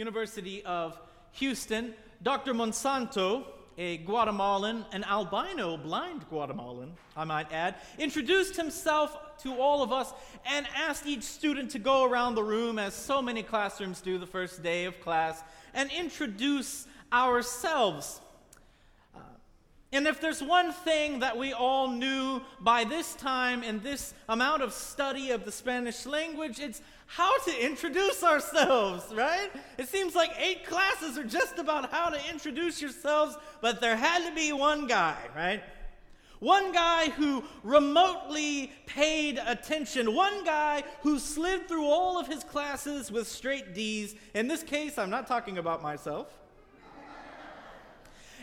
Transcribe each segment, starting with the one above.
University of Houston, Dr. Monsanto, a Guatemalan, an albino blind Guatemalan, I might add, introduced himself to all of us and asked each student to go around the room, as so many classrooms do the first day of class, and introduce ourselves. And if there's one thing that we all knew by this time and this amount of study of the Spanish language, it's how to introduce ourselves, right? It seems like eight classes are just about how to introduce yourselves, but there had to be one guy, right? One guy who remotely paid attention. One guy who slid through all of his classes with straight D's. In this case, I'm not talking about myself.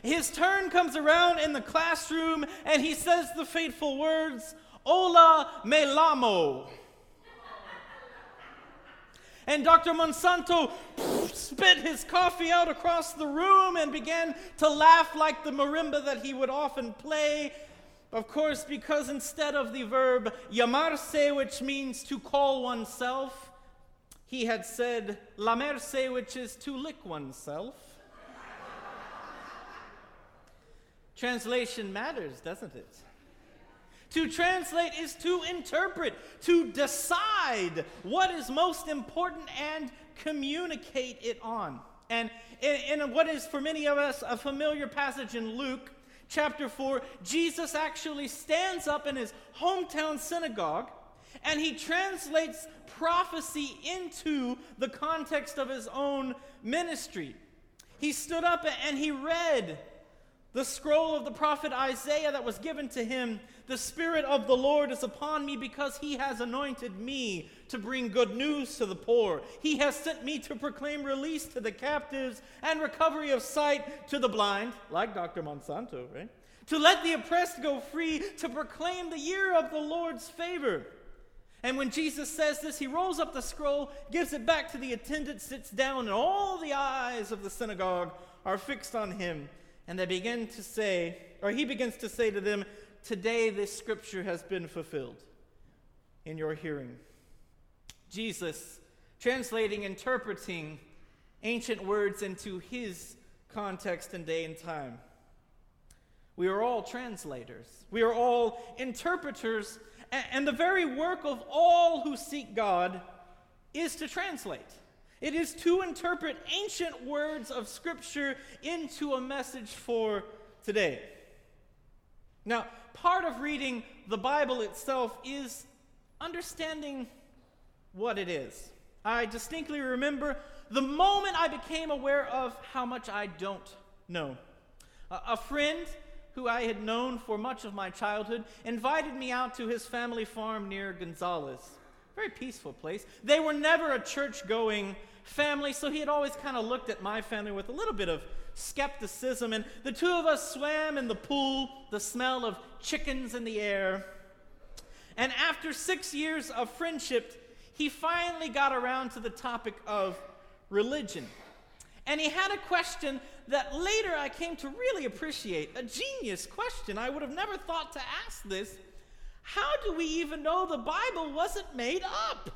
His turn comes around in the classroom and he says the fateful words, Hola me lamo. And Dr. Monsanto spit his coffee out across the room and began to laugh like the marimba that he would often play. Of course, because instead of the verb llamarse, which means to call oneself, he had said lamerse, which is to lick oneself. Translation matters, doesn't it? To translate is to interpret, to decide what is most important and communicate it on. And in, in, what is for many of us a familiar passage in Luke chapter 4, Jesus actually stands up in his hometown synagogue and he translates prophecy into the context of his own ministry. He stood up and he read the scroll of the prophet Isaiah that was given to him The Spirit of the Lord is upon me because he has anointed me to bring good news to the poor. He has sent me to proclaim release to the captives and recovery of sight to the blind, like Dr. Monsanto, right? To let the oppressed go free, to proclaim the year of the Lord's favor. And when Jesus says this, he rolls up the scroll, gives it back to the attendant, sits down, and all the eyes of the synagogue are fixed on him. And they begin to say, or he begins to say to them, Today this scripture has been fulfilled in your hearing. Jesus, translating, interpreting ancient words into his context and day and time. We are all translators, we are all interpreters, and the very work of all who seek God is to translate. It is to interpret ancient words of Scripture into a message for today. Now, part of reading the Bible itself is understanding what it is. I distinctly remember the moment I became aware of how much I don't know. A friend who I had known for much of my childhood invited me out to his family farm near Gonzales. Very peaceful place. They were never a church going family, so he had always kind of looked at my family with a little bit of skepticism. And the two of us swam in the pool, the smell of chickens in the air. And after six years of friendship, he finally got around to the topic of religion. And he had a question that later I came to really appreciate a genius question. I would have never thought to ask this. How do we even know the Bible wasn't made up?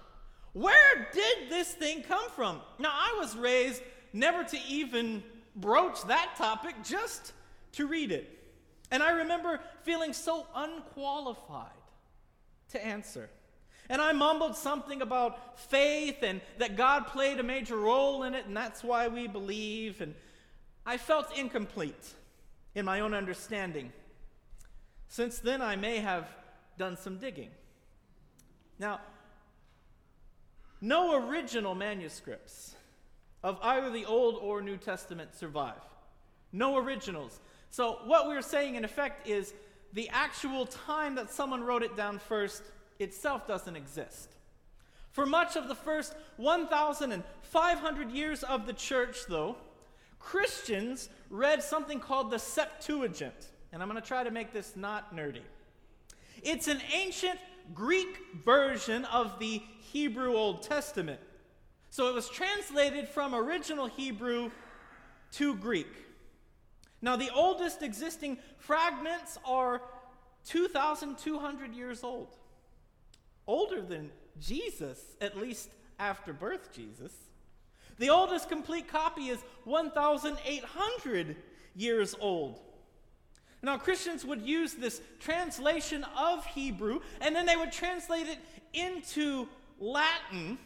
Where did this thing come from? Now, I was raised never to even broach that topic, just to read it. And I remember feeling so unqualified to answer. And I mumbled something about faith and that God played a major role in it, and that's why we believe. And I felt incomplete in my own understanding. Since then, I may have done some digging. Now, no original manuscripts of either the Old or New Testament survive. No originals. So, what we're saying in effect is the actual time that someone wrote it down first itself doesn't exist. For much of the first 1,500 years of the church, though, Christians read something called the Septuagint. And I'm going to try to make this not nerdy. It's an ancient Greek version of the Hebrew Old Testament. So it was translated from original Hebrew to Greek. Now, the oldest existing fragments are 2,200 years old. Older than Jesus, at least after birth Jesus. The oldest complete copy is 1,800 years old. Now, Christians would use this translation of Hebrew, and then they would translate it into Latin.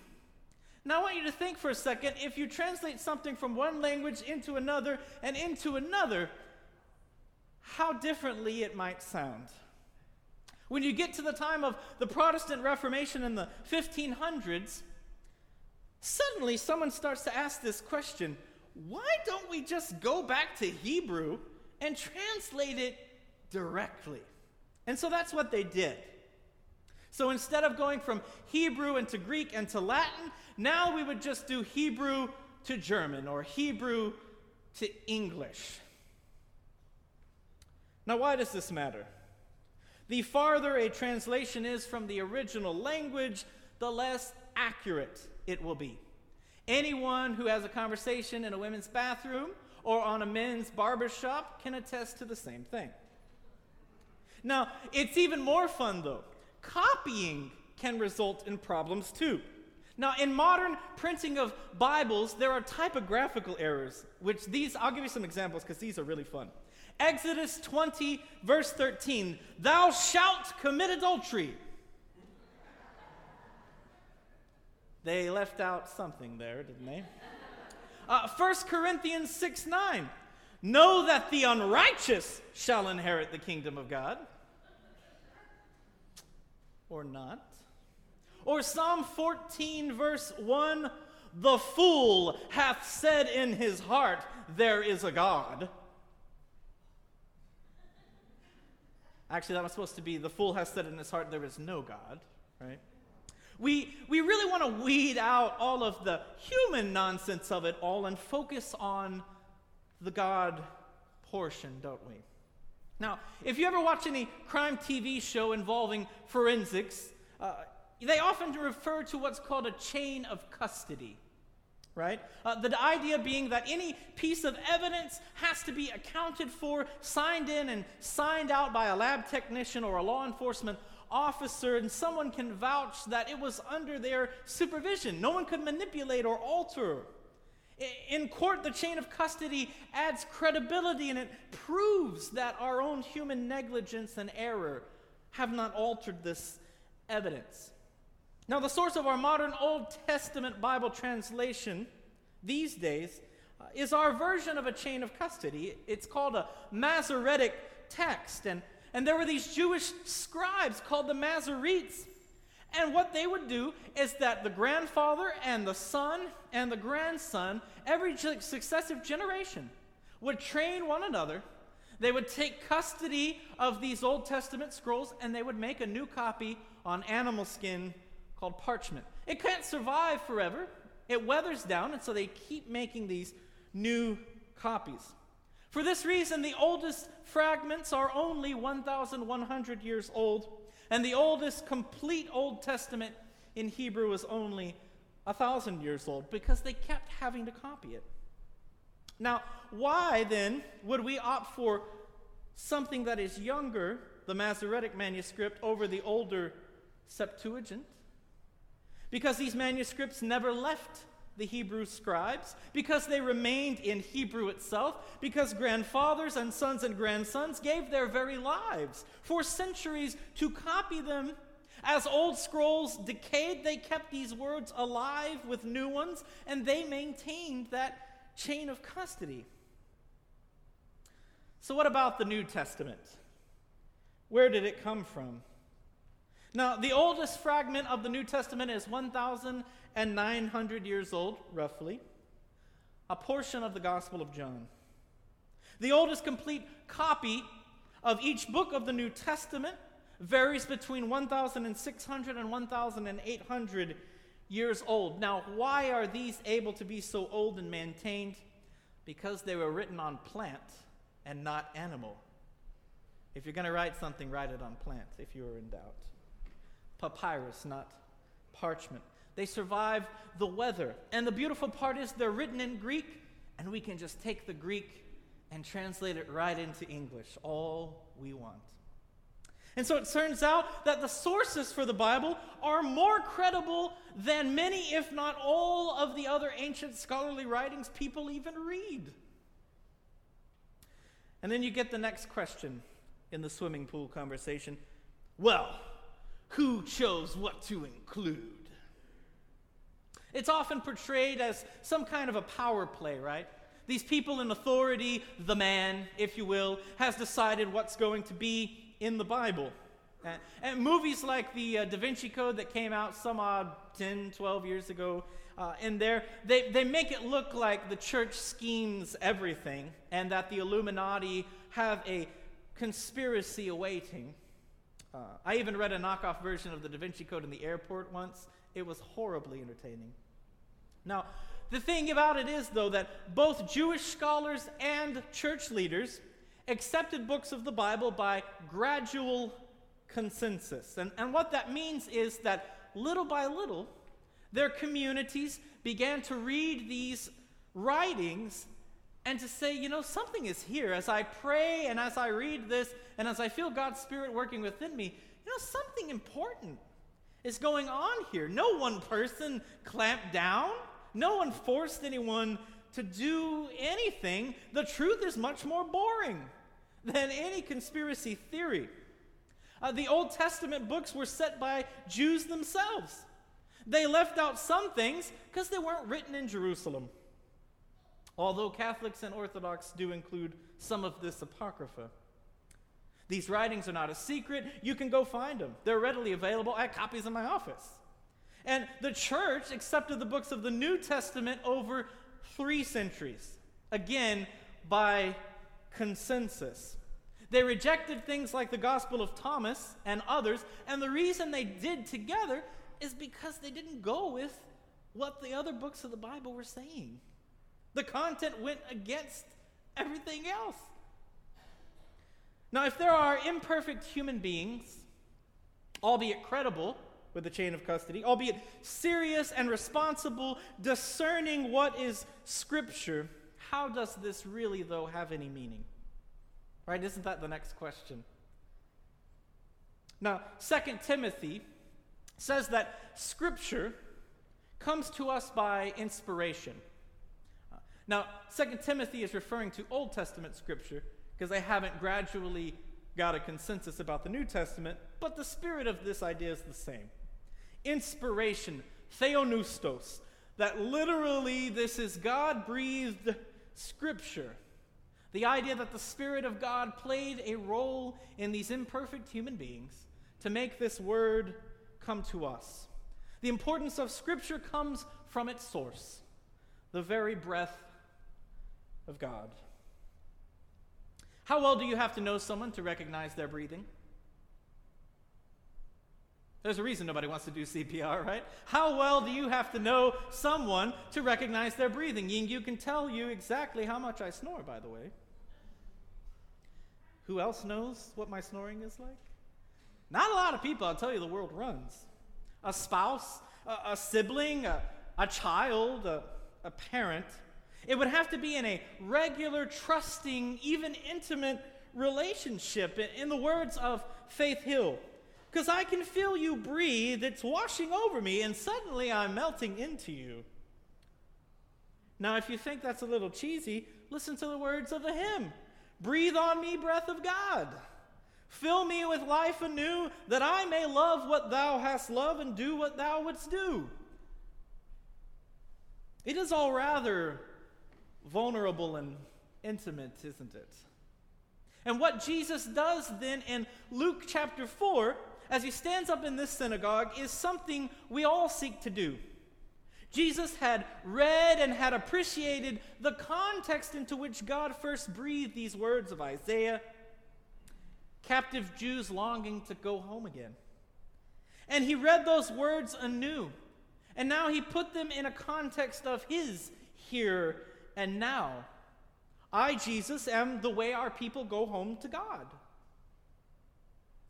Now, I want you to think for a second if you translate something from one language into another and into another, how differently it might sound. When you get to the time of the Protestant Reformation in the 1500s, suddenly someone starts to ask this question why don't we just go back to Hebrew and translate it directly? And so that's what they did. So instead of going from Hebrew into Greek and to Latin, now we would just do Hebrew to German or Hebrew to English. Now, why does this matter? The farther a translation is from the original language, the less accurate it will be. Anyone who has a conversation in a women's bathroom or on a men's barber shop can attest to the same thing. Now, it's even more fun though. Copying can result in problems too. Now, in modern printing of Bibles, there are typographical errors, which these, I'll give you some examples because these are really fun. Exodus 20, verse 13, thou shalt commit adultery. They left out something there, didn't they? Uh, 1 Corinthians 6 9. Know that the unrighteous shall inherit the kingdom of God. Or not. Or Psalm 14, verse 1 The fool hath said in his heart, There is a God. Actually, that was supposed to be the fool has said in his heart, There is no God, right? We, we really want to weed out all of the human nonsense of it all and focus on the God portion, don't we? Now, if you ever watch any crime TV show involving forensics, uh, they often refer to what's called a chain of custody, right? Uh, the idea being that any piece of evidence has to be accounted for, signed in, and signed out by a lab technician or a law enforcement officer, and someone can vouch that it was under their supervision. No one could manipulate or alter. In court, the chain of custody adds credibility and it proves that our own human negligence and error have not altered this evidence. Now, the source of our modern Old Testament Bible translation these days uh, is our version of a chain of custody. It's called a Masoretic text. And, and there were these Jewish scribes called the Masoretes. And what they would do is that the grandfather and the son and the grandson, every successive generation, would train one another. They would take custody of these Old Testament scrolls and they would make a new copy on animal skin called parchment. It can't survive forever, it weathers down, and so they keep making these new copies. For this reason, the oldest fragments are only 1,100 years old, and the oldest complete Old Testament in Hebrew is only 1,000 years old because they kept having to copy it. Now, why then would we opt for something that is younger, the Masoretic manuscript, over the older Septuagint? because these manuscripts never left the Hebrew scribes, because they remained in Hebrew itself, because grandfathers and sons and grandsons gave their very lives for centuries to copy them. As old scrolls decayed, they kept these words alive with new ones, and they maintained that chain of custody. So, what about the New Testament? Where did it come from? Now, the oldest fragment of the New Testament is 1,900 years old, roughly, a portion of the Gospel of John. The oldest complete copy of each book of the New Testament varies between 1,600 and 1,800 years old. Now, why are these able to be so old and maintained? Because they were written on plant and not animal. If you're going to write something, write it on plant if you are in doubt papyrus, not parchment. They survive the weather. And the beautiful part is they're written in Greek, and we can just take the Greek and translate it right into English, all we want. And so it turns out that the sources for the Bible are more credible than many, if not all, of the other ancient scholarly writings people even read. And then you get the next question in the swimming pool conversation Well, who chose what to include? It's often portrayed as some kind of a power play, right? These people in authority, the man, if you will, has decided what's going to be in the Bible. And, and movies like the uh, Da Vinci Code that came out some odd 10, 12 years ago, uh, in there, they, they make it look like the church schemes everything and that the Illuminati have a conspiracy awaiting. Uh, I even read a knockoff version of the Da Vinci Code in the airport once. It was horribly entertaining. Now, the thing about it is, though, that both Jewish scholars and church leaders accepted books of the Bible by gradual consensus. And, and what that means is that little by little, their communities began to read these writings and to say, you know, something is here. As I pray and as I read this and as I feel God's Spirit working within me, you know, something important is going on here. No one person clamped down, no one forced anyone to do anything. The truth is much more boring than any conspiracy theory. Uh, the Old Testament books were set by Jews themselves. They left out some things because they weren't written in Jerusalem. Although Catholics and Orthodox do include some of this Apocrypha. These writings are not a secret. You can go find them. They're readily available. I have copies in my office. And the church accepted the books of the New Testament over three centuries, again, by consensus. They rejected things like the Gospel of Thomas and others, and the reason they did together is because they didn't go with what the other books of the Bible were saying. The content went against everything else. Now, if there are imperfect human beings, albeit credible with the chain of custody, albeit serious and responsible, discerning what is Scripture, how does this really, though, have any meaning? Right? Isn't that the next question? Now, 2 Timothy says that Scripture comes to us by inspiration. Now, 2 Timothy is referring to Old Testament Scripture because they haven't gradually got a consensus about the New Testament, but the spirit of this idea is the same. Inspiration, theopneustos, that literally this is God breathed Scripture. The idea that the Spirit of God played a role in these imperfect human beings to make this word come to us. The importance of Scripture comes from its source, the very breath of God. How well do you have to know someone to recognize their breathing? There's a reason nobody wants to do CPR, right? How well do you have to know someone to recognize their breathing? Ying you can tell you exactly how much I snore, by the way. Who else knows what my snoring is like? Not a lot of people, I'll tell you, the world runs. A spouse, a, a sibling, a, a child, a, a parent. It would have to be in a regular, trusting, even intimate relationship. In, the words of Faith Hill, because I can feel you breathe, it's washing over me, and suddenly I'm melting into you. Now, if you think that's a little cheesy, listen to the words of the hymn Breathe on me, breath of God. Fill me with life anew, that I may love what thou hast loved and do what thou wouldst do. It is all rather vulnerable and intimate, isn't it? And what Jesus does then in Luke chapter 4, as he stands up in this synagogue, is something we all seek to do. Jesus had read and had appreciated the context into which God first breathed these words of Isaiah captive Jews longing to go home again. And he read those words anew. And now he put them in a context of his here and now. I, Jesus, am the way our people go home to God.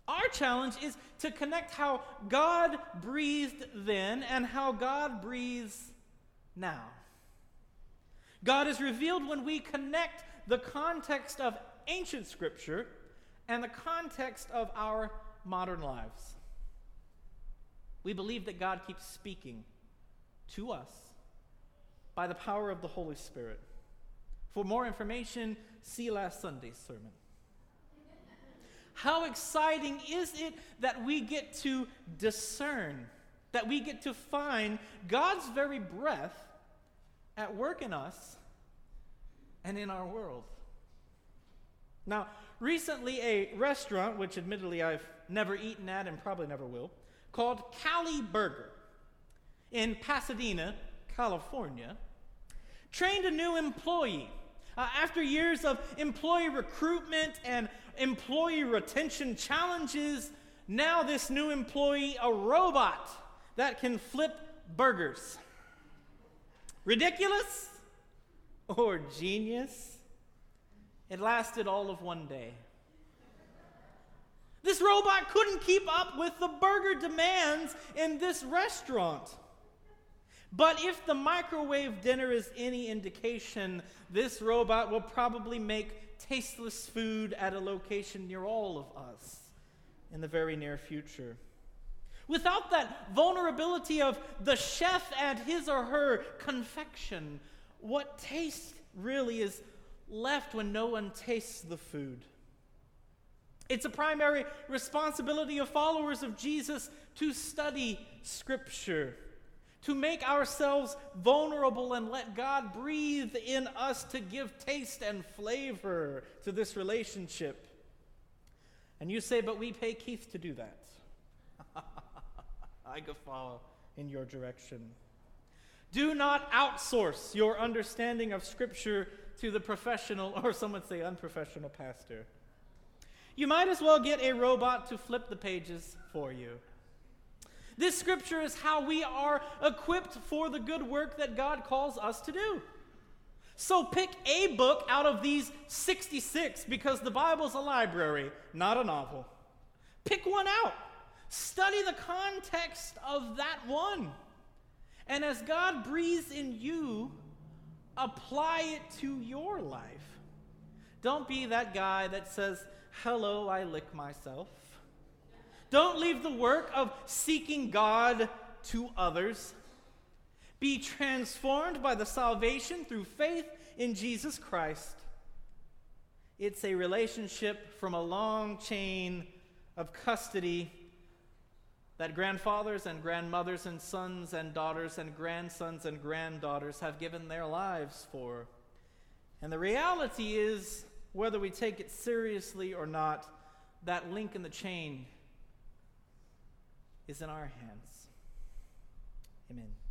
Our challenge is to connect how God breathed then and how God breathes now. God is revealed when we connect the context of ancient scripture and the context of our modern lives. We believe that God keeps speaking to us by the power of the Holy Spirit. For more information, see last Sunday's sermon. How exciting is it that we get to discern, that we get to find God's very breath at work in us and in our world? Now, recently, a restaurant, which admittedly I've never eaten at and probably never will, called Cali Burger in Pasadena, California, trained a new employee. Uh, after years of employee recruitment and employee retention challenges, now this new employee, a robot that can flip burgers. Ridiculous or genius? It lasted all of one day. This robot couldn't keep up with the burger demands in this restaurant. But if the microwave dinner is any indication, this robot will probably make tasteless food at a location near all of us in the very near future. Without that vulnerability of the chef and his or her confection, what taste really is left when no one tastes the food? It's a primary responsibility of followers of Jesus to study Scripture, to make ourselves vulnerable and let God breathe in us to give taste and flavor to this relationship. And you say, but we pay Keith to do that. I guffaw in your direction. Do not outsource your understanding of Scripture to the professional, or some would say unprofessional pastor. You might as well get a robot to flip the pages for you. This scripture is how we are equipped for the good work that God calls us to do. So pick a book out of these 66 because the Bible's a library, not a novel. Pick one out. Study the context of that one. And as God breathes in you, apply it to your life. Don't be that guy that says, hello, I lick myself. Don't leave the work of seeking God to others. Be transformed by the salvation through faith in Jesus Christ. It's a relationship from a long chain of custody that grandfathers and grandmothers and sons and daughters and grandsons and granddaughters have given their lives for. And the reality is whether we take it seriously or not, that link in the chain is in our hands. Amen.